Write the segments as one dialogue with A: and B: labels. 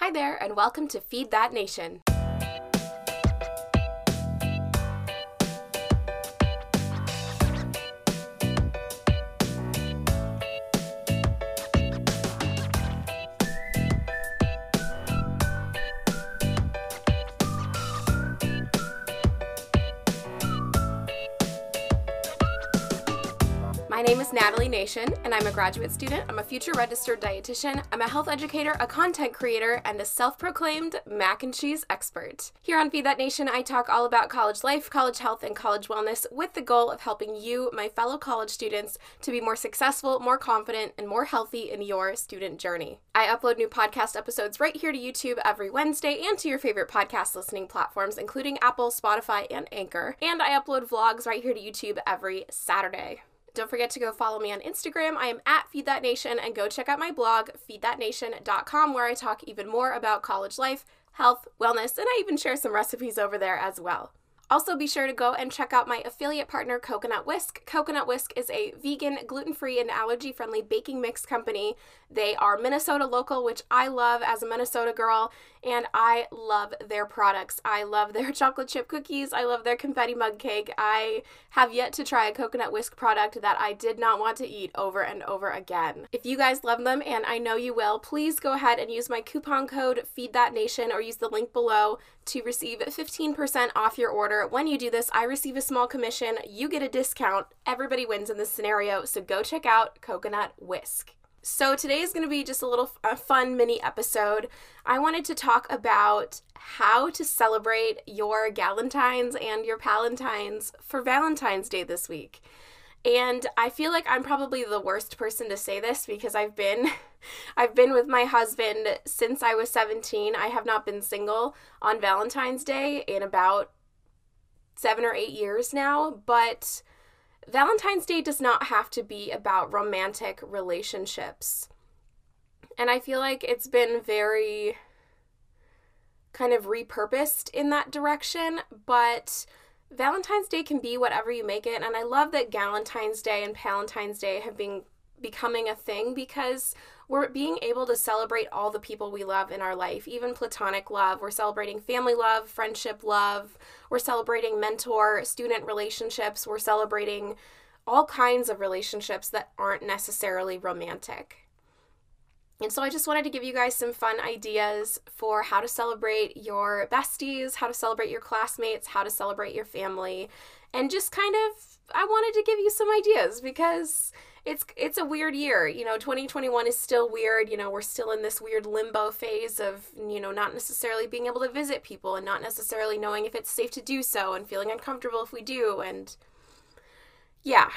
A: Hi there, and welcome to Feed That Nation. Natalie Nation, and I'm a graduate student. I'm a future registered dietitian. I'm a health educator, a content creator, and a self proclaimed mac and cheese expert. Here on Feed That Nation, I talk all about college life, college health, and college wellness with the goal of helping you, my fellow college students, to be more successful, more confident, and more healthy in your student journey. I upload new podcast episodes right here to YouTube every Wednesday and to your favorite podcast listening platforms, including Apple, Spotify, and Anchor. And I upload vlogs right here to YouTube every Saturday. Don't forget to go follow me on Instagram. I am at Feed That Nation and go check out my blog, feedthatnation.com, where I talk even more about college life, health, wellness, and I even share some recipes over there as well. Also, be sure to go and check out my affiliate partner, Coconut Whisk. Coconut Whisk is a vegan, gluten free, and allergy friendly baking mix company. They are Minnesota local, which I love as a Minnesota girl, and I love their products. I love their chocolate chip cookies. I love their confetti mug cake. I have yet to try a Coconut Whisk product that I did not want to eat over and over again. If you guys love them, and I know you will, please go ahead and use my coupon code FEEDTHATNATION or use the link below to receive 15% off your order. When you do this, I receive a small commission, you get a discount. Everybody wins in this scenario, so go check out Coconut Whisk. So, today is going to be just a little a fun mini episode. I wanted to talk about how to celebrate your Galentines and your Palentines for Valentine's Day this week. And I feel like I'm probably the worst person to say this because I've been I've been with my husband since I was 17. I have not been single on Valentine's Day in about 7 or 8 years now, but Valentine's Day does not have to be about romantic relationships. And I feel like it's been very kind of repurposed in that direction, but Valentine's Day can be whatever you make it. And I love that Galentine's Day and Palentine's Day have been becoming a thing because we're being able to celebrate all the people we love in our life, even platonic love. We're celebrating family love, friendship love. We're celebrating mentor student relationships. We're celebrating all kinds of relationships that aren't necessarily romantic. And so I just wanted to give you guys some fun ideas for how to celebrate your besties, how to celebrate your classmates, how to celebrate your family, and just kind of I wanted to give you some ideas because it's it's a weird year. You know, 2021 is still weird. You know, we're still in this weird limbo phase of, you know, not necessarily being able to visit people and not necessarily knowing if it's safe to do so and feeling uncomfortable if we do and yeah.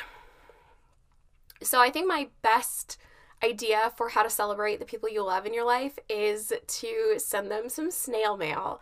A: So I think my best idea for how to celebrate the people you love in your life is to send them some snail mail.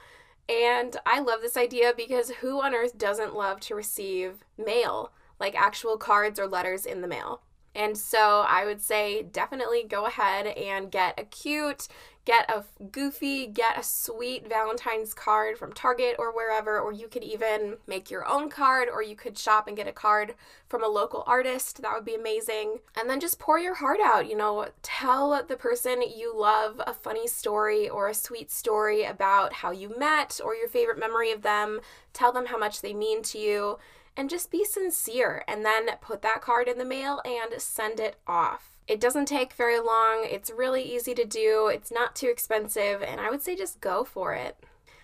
A: And I love this idea because who on earth doesn't love to receive mail, like actual cards or letters in the mail? And so I would say definitely go ahead and get a cute, get a goofy, get a sweet Valentine's card from Target or wherever, or you could even make your own card, or you could shop and get a card from a local artist. That would be amazing. And then just pour your heart out. You know, tell the person you love a funny story or a sweet story about how you met or your favorite memory of them. Tell them how much they mean to you and just be sincere and then put that card in the mail and send it off. It doesn't take very long, it's really easy to do, it's not too expensive, and I would say just go for it.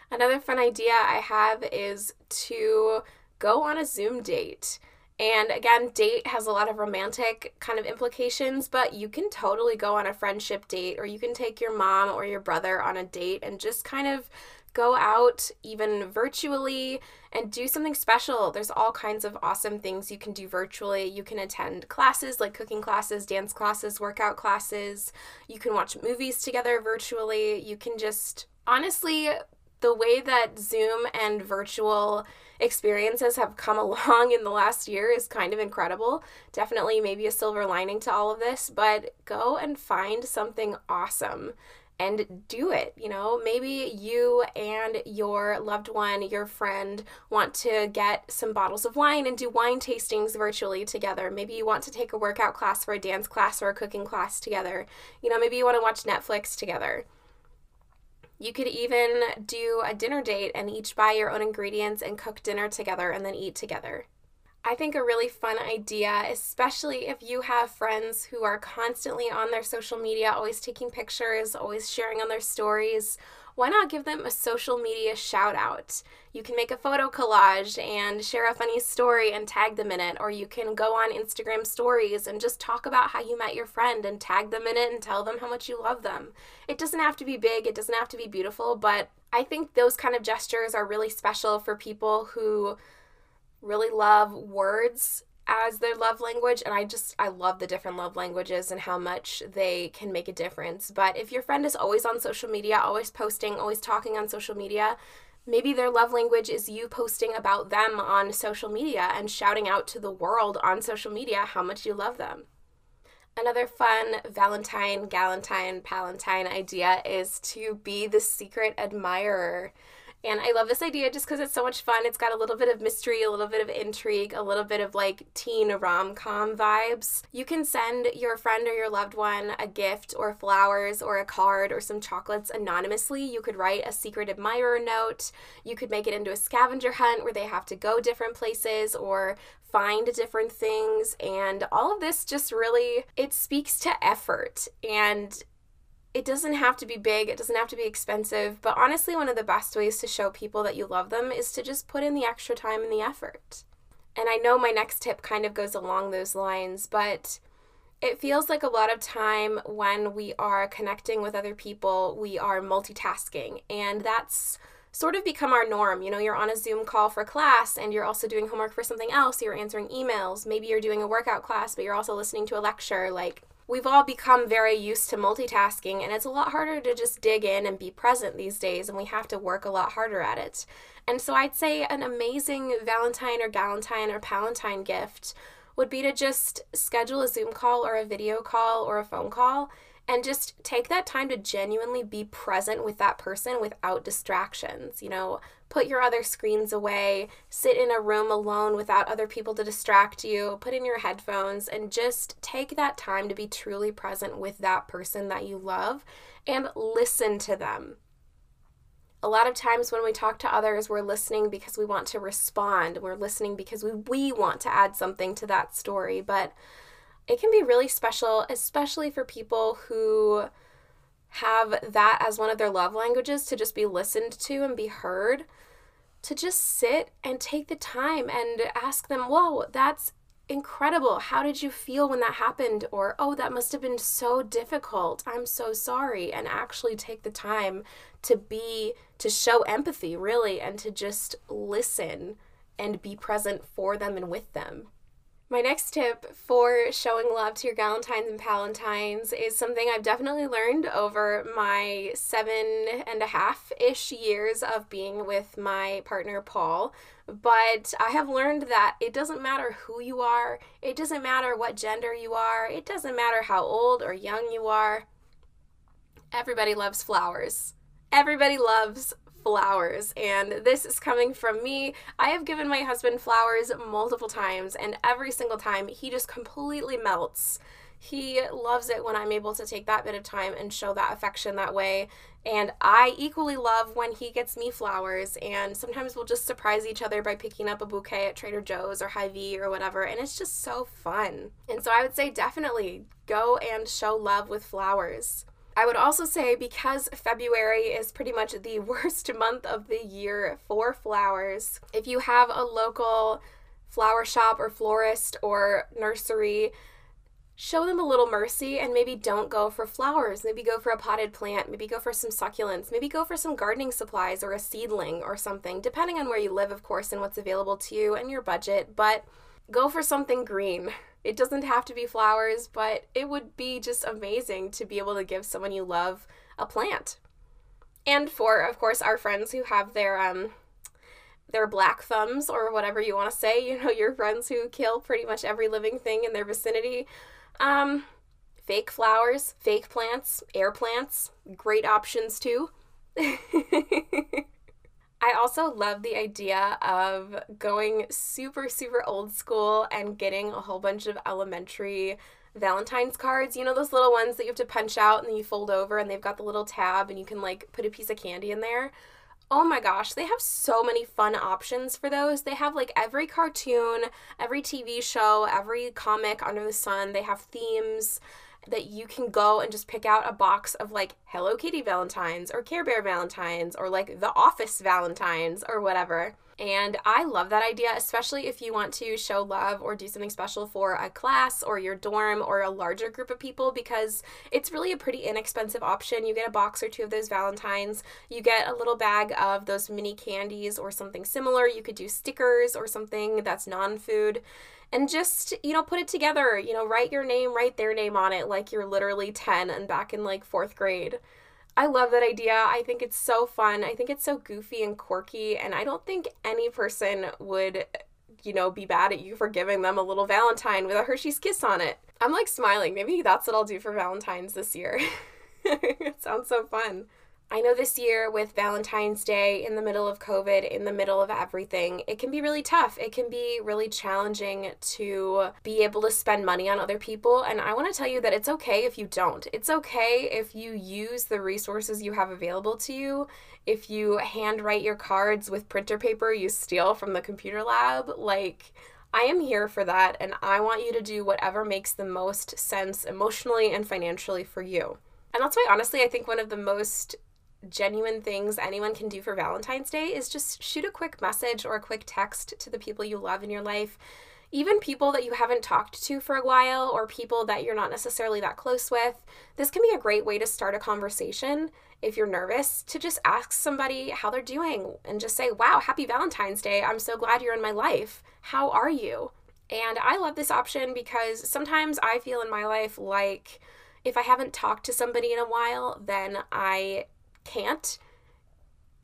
A: Another fun idea I have is to go on a Zoom date. And again, date has a lot of romantic kind of implications, but you can totally go on a friendship date or you can take your mom or your brother on a date and just kind of go out even virtually and do something special. There's all kinds of awesome things you can do virtually. You can attend classes like cooking classes, dance classes, workout classes. You can watch movies together virtually. You can just honestly, the way that Zoom and virtual experiences have come along in the last year is kind of incredible. Definitely, maybe a silver lining to all of this, but go and find something awesome and do it. You know, maybe you and your loved one, your friend, want to get some bottles of wine and do wine tastings virtually together. Maybe you want to take a workout class or a dance class or a cooking class together. You know, maybe you want to watch Netflix together. You could even do a dinner date and each buy your own ingredients and cook dinner together and then eat together. I think a really fun idea, especially if you have friends who are constantly on their social media, always taking pictures, always sharing on their stories. Why not give them a social media shout out? You can make a photo collage and share a funny story and tag them in it, or you can go on Instagram stories and just talk about how you met your friend and tag them in it and tell them how much you love them. It doesn't have to be big, it doesn't have to be beautiful, but I think those kind of gestures are really special for people who really love words as their love language and I just I love the different love languages and how much they can make a difference. But if your friend is always on social media, always posting, always talking on social media, maybe their love language is you posting about them on social media and shouting out to the world on social media how much you love them. Another fun Valentine, Galentine, Palentine idea is to be the secret admirer. And I love this idea just because it's so much fun. It's got a little bit of mystery, a little bit of intrigue, a little bit of like teen rom com vibes. You can send your friend or your loved one a gift or flowers or a card or some chocolates anonymously. You could write a secret admirer note. You could make it into a scavenger hunt where they have to go different places or find different things. And all of this just really, it speaks to effort and it doesn't have to be big, it doesn't have to be expensive, but honestly, one of the best ways to show people that you love them is to just put in the extra time and the effort. And I know my next tip kind of goes along those lines, but it feels like a lot of time when we are connecting with other people, we are multitasking, and that's sort of become our norm. You know, you're on a Zoom call for class and you're also doing homework for something else, you're answering emails, maybe you're doing a workout class, but you're also listening to a lecture. Like, we've all become very used to multitasking, and it's a lot harder to just dig in and be present these days, and we have to work a lot harder at it. And so I'd say an amazing Valentine or Galentine or Palentine gift would be to just schedule a Zoom call or a video call or a phone call and just take that time to genuinely be present with that person without distractions. You know, put your other screens away, sit in a room alone without other people to distract you, put in your headphones, and just take that time to be truly present with that person that you love and listen to them. A lot of times when we talk to others, we're listening because we want to respond. We're listening because we, we want to add something to that story. But it can be really special, especially for people who have that as one of their love languages to just be listened to and be heard. To just sit and take the time and ask them, Whoa, that's incredible. How did you feel when that happened? Or, Oh, that must have been so difficult. I'm so sorry. And actually take the time to be, to show empathy, really, and to just listen and be present for them and with them. My next tip for showing love to your Galentines and Palentines is something I've definitely learned over my seven and a half ish years of being with my partner Paul. But I have learned that it doesn't matter who you are, it doesn't matter what gender you are, it doesn't matter how old or young you are. Everybody loves flowers. Everybody loves flowers. And this is coming from me. I have given my husband flowers multiple times, and every single time he just completely melts. He loves it when I'm able to take that bit of time and show that affection that way. And I equally love when he gets me flowers. And sometimes we'll just surprise each other by picking up a bouquet at Trader Joe's or Hy-Vee or whatever. And it's just so fun. And so I would say definitely go and show love with flowers. I would also say because February is pretty much the worst month of the year for flowers, if you have a local flower shop or florist or nursery, show them a little mercy and maybe don't go for flowers. Maybe go for a potted plant, maybe go for some succulents, maybe go for some gardening supplies or a seedling or something, depending on where you live, of course, and what's available to you and your budget. But go for something green. It doesn't have to be flowers, but it would be just amazing to be able to give someone you love a plant. And for, of course, our friends who have their um their black thumbs or whatever you want to say, you know, your friends who kill pretty much every living thing in their vicinity. Um fake flowers, fake plants, air plants, great options too. I also love the idea of going super, super old school and getting a whole bunch of elementary Valentine's cards. You know those little ones that you have to punch out and then you fold over and they've got the little tab and you can like put a piece of candy in there. Oh my gosh, they have so many fun options for those. They have like every cartoon, every TV show, every comic under the sun. They have themes that you can go and just pick out a box of like Hello Kitty Valentines or Care Bear Valentines or like The Office Valentines or whatever. And I love that idea, especially if you want to show love or do something special for a class or your dorm or a larger group of people because it's really a pretty inexpensive option. You get a box or two of those Valentines, you get a little bag of those mini candies or something similar. You could do stickers or something that's non food and just you know put it together you know write your name write their name on it like you're literally 10 and back in like fourth grade i love that idea. I think it's so fun. I think it's so goofy and quirky and i don't think any person would you know be bad at you for giving them a little valentine with a hershey's kiss on it. I'm like smiling. Maybe that's what i'll do for valentine's this year. It sounds so fun I know this year with Valentine's Day in the middle of COVID, in the middle of everything, it can be really tough. It can be really challenging to be able to spend money on other people. And I want to tell you that it's okay if you don't. It's okay if you use the resources you have available to you. If you handwrite your cards with printer paper you steal from the computer lab, like, I am here for that, and I want you to do whatever makes the most sense emotionally and financially for you. And that's why, honestly, I think one of the most genuine things anyone can do for Valentine's Day is just shoot a quick message or a quick text to the people you love in your life. Even people that you haven't talked to for a while or people that you're not necessarily that close with. This can be a great way to start a conversation if you're nervous to just ask somebody how they're doing and just say, Wow, happy Valentine's Day. I'm so glad you're in my life. How are you? And I love this option because sometimes I feel in my life like if I haven't talked to somebody in a while, then I can't.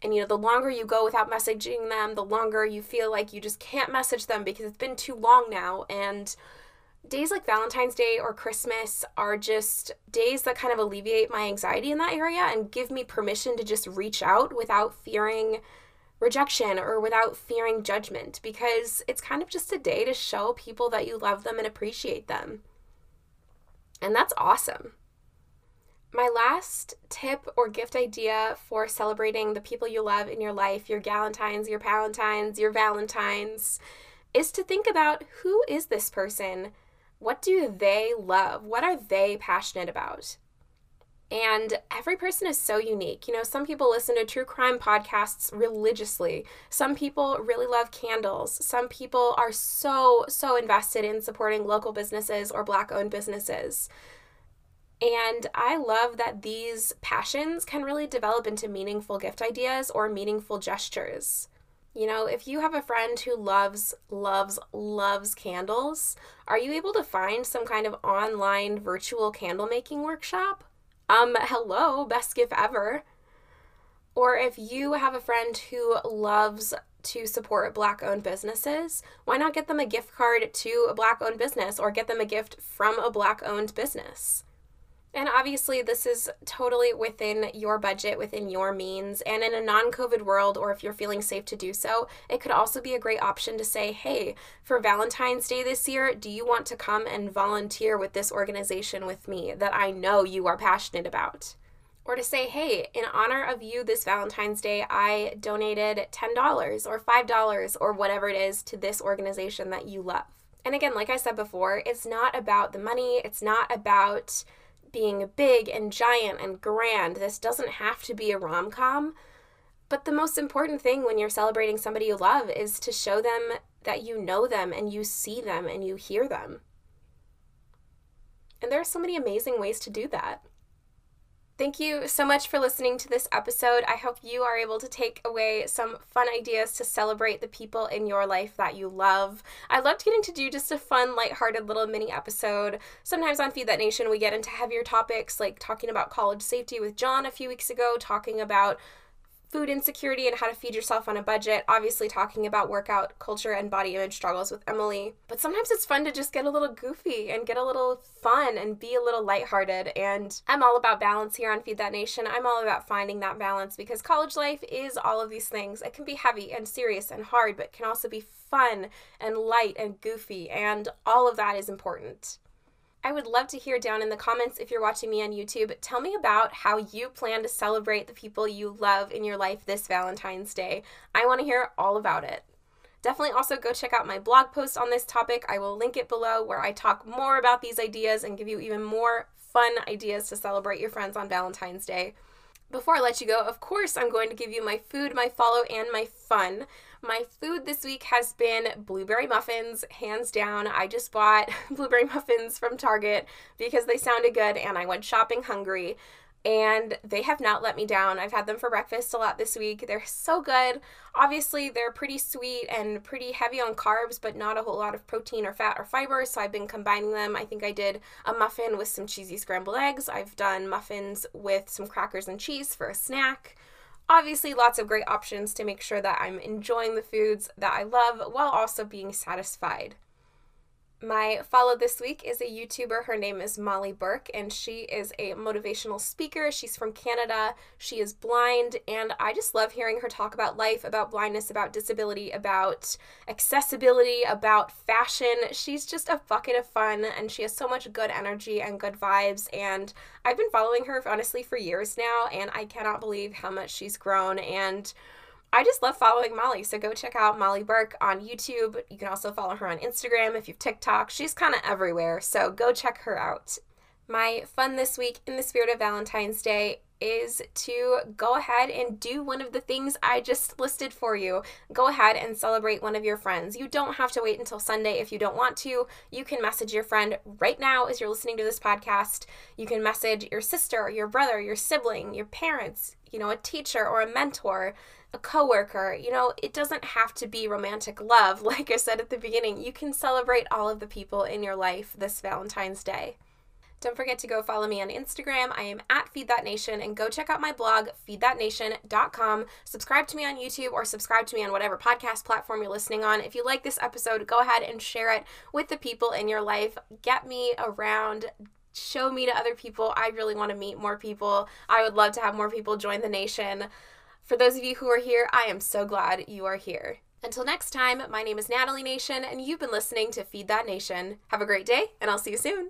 A: And you know, the longer you go without messaging them, the longer you feel like you just can't message them because it's been too long now. And days like Valentine's Day or Christmas are just days that kind of alleviate my anxiety in that area and give me permission to just reach out without fearing rejection or without fearing judgment because it's kind of just a day to show people that you love them and appreciate them. And that's awesome. My last tip or gift idea for celebrating the people you love in your life, your Galentines, your Palentines, your Valentines, is to think about who is this person? What do they love? What are they passionate about? And every person is so unique. You know, some people listen to true crime podcasts religiously. Some people really love candles. Some people are so, so invested in supporting local businesses or Black owned businesses. And I love that these passions can really develop into meaningful gift ideas or meaningful gestures. You know, if you have a friend who loves, loves, loves candles, are you able to find some kind of online virtual candle making workshop? Um, hello, best gift ever. Or if you have a friend who loves to support black owned businesses, why not get them a gift card to a black owned business or get them a gift from a black owned business? And obviously, this is totally within your budget, within your means. And in a non COVID world, or if you're feeling safe to do so, it could also be a great option to say, hey, for Valentine's Day this year, do you want to come and volunteer with this organization with me that I know you are passionate about? Or to say, hey, in honor of you this Valentine's Day, I donated $10 or $5 or whatever it is to this organization that you love. And again, like I said before, it's not about the money, it's not about being big and giant and grand. This doesn't have to be a rom com. But the most important thing when you're celebrating somebody you love is to show them that you know them and you see them and you hear them. And there are so many amazing ways to do that. Thank you so much for listening to this episode. I hope you are able to take away some fun ideas to celebrate the people in your life that you love. I loved getting to do just a fun, lighthearted little mini episode. Sometimes on Feed That Nation, we get into heavier topics like talking about college safety with John a few weeks ago, talking about food insecurity and how to feed yourself on a budget, obviously talking about workout culture and body image struggles with Emily. But sometimes it's fun to just get a little goofy and get a little fun and be a little lighthearted. And I'm all about balance here on Feed That Nation. I'm all about finding that balance because college life is all of these things. It can be heavy and serious and hard, but can also be fun and light and goofy, and all of that is important. I would love to hear down in the comments if you're watching me on YouTube. Tell me about how you plan to celebrate the people you love in your life this Valentine's Day. I want to hear all about it. Definitely also go check out my blog post on this topic. I will link it below where I talk more about these ideas and give you even more fun ideas to celebrate your friends on Valentine's Day. Before I let you go, of course, I'm going to give you my food, my follow, and my fun. My food this week has been blueberry muffins, hands down. I just bought blueberry muffins from Target because they sounded good and I went shopping hungry and they have not let me down. I've had them for breakfast a lot this week. They're so good. Obviously, they're pretty sweet and pretty heavy on carbs, but not a whole lot of protein or fat or fiber. So I've been combining them. I think I did a muffin with some cheesy scrambled eggs. I've done muffins with some crackers and cheese for a snack. Obviously, lots of great options to make sure that I'm enjoying the foods that I love while also being satisfied. My follow this week is a YouTuber. Her name is Molly Burke, and she is a motivational speaker. She's from Canada. She is blind, and I just love hearing her talk about life, about blindness, about disability, about accessibility, about fashion. She's just a bucket of fun, and she has so much good energy and good vibes. And I've been following her honestly for years now, and I cannot believe how much she's grown. And I just love following Molly. So go check out Molly Burke on YouTube. You can also follow her on Instagram if you've TikTok. She's kind of everywhere. So go check her out. My fun this week in the spirit of Valentine's Day is to go ahead and do one of the things I just listed for you. Go ahead and celebrate one of your friends. You don't have to wait until Sunday if you don't want to. You can message your friend right now as you're listening to this podcast. You can message your sister, your brother, your sibling, your parents, you know, a teacher or a mentor a coworker. You know, it doesn't have to be romantic love. Like I said at the beginning, you can celebrate all of the people in your life this Valentine's Day. Don't forget to go follow me on Instagram. I am at Feed That Nation and go check out my blog, feedthatnation.com. Subscribe to me on YouTube or subscribe to me on whatever podcast platform you're listening on. If you like this episode, go ahead and share it with the people in your life. Get me around, show me to other people. I really want to meet more people. I would love to have more people join the nation. For those of you who are here, I am so glad you are here. Until next time, my name is Natalie Nation, and you've been listening to Feed That Nation. Have a great day, and I'll see you soon.